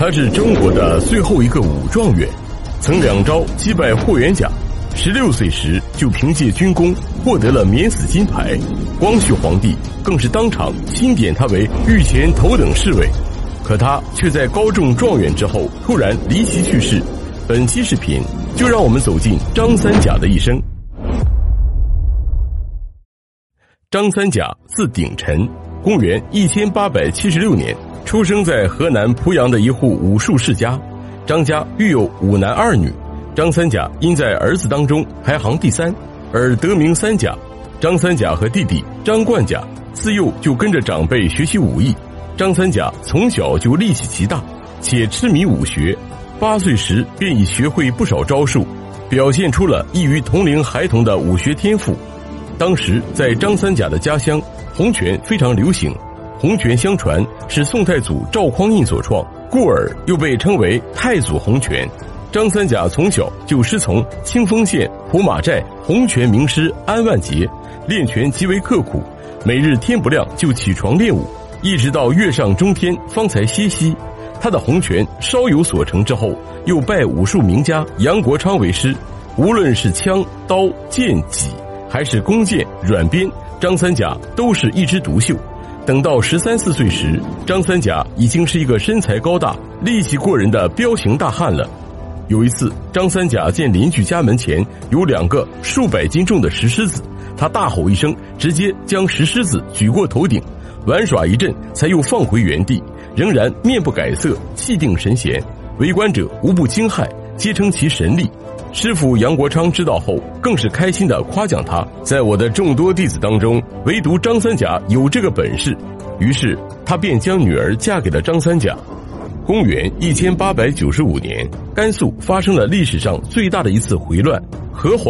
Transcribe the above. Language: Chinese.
他是中国的最后一个武状元，曾两招击败霍元甲。十六岁时就凭借军功获得了免死金牌，光绪皇帝更是当场钦点他为御前头等侍卫。可他却在高中状元之后突然离奇去世。本期视频就让我们走进张三甲的一生。张三甲字鼎臣，公元一千八百七十六年出生在河南濮阳的一户武术世家。张家育有五男二女。张三甲因在儿子当中排行第三，而得名三甲。张三甲和弟弟张冠甲自幼就跟着长辈学习武艺。张三甲从小就力气极大，且痴迷武学，八岁时便已学会不少招数，表现出了异于同龄孩童的武学天赋。当时在张三甲的家乡，洪拳非常流行。洪拳相传是宋太祖赵匡胤所创，故而又被称为太祖洪拳。张三甲从小就师从清丰县普马寨洪拳名师安万杰，练拳极为刻苦，每日天不亮就起床练武，一直到月上中天方才歇息。他的洪拳稍有所成之后，又拜武术名家杨国昌为师，无论是枪刀剑戟，还是弓箭软鞭，张三甲都是一枝独秀。等到十三四岁时，张三甲已经是一个身材高大、力气过人的彪形大汉了。有一次，张三甲见邻居家门前有两个数百斤重的石狮子，他大吼一声，直接将石狮子举过头顶，玩耍一阵，才又放回原地，仍然面不改色，气定神闲。围观者无不惊骇，皆称其神力。师傅杨国昌知道后，更是开心的夸奖他，在我的众多弟子当中，唯独张三甲有这个本事。于是他便将女儿嫁给了张三甲。公元一千八百九十五年，甘肃发生了历史上最大的一次回乱，和黄。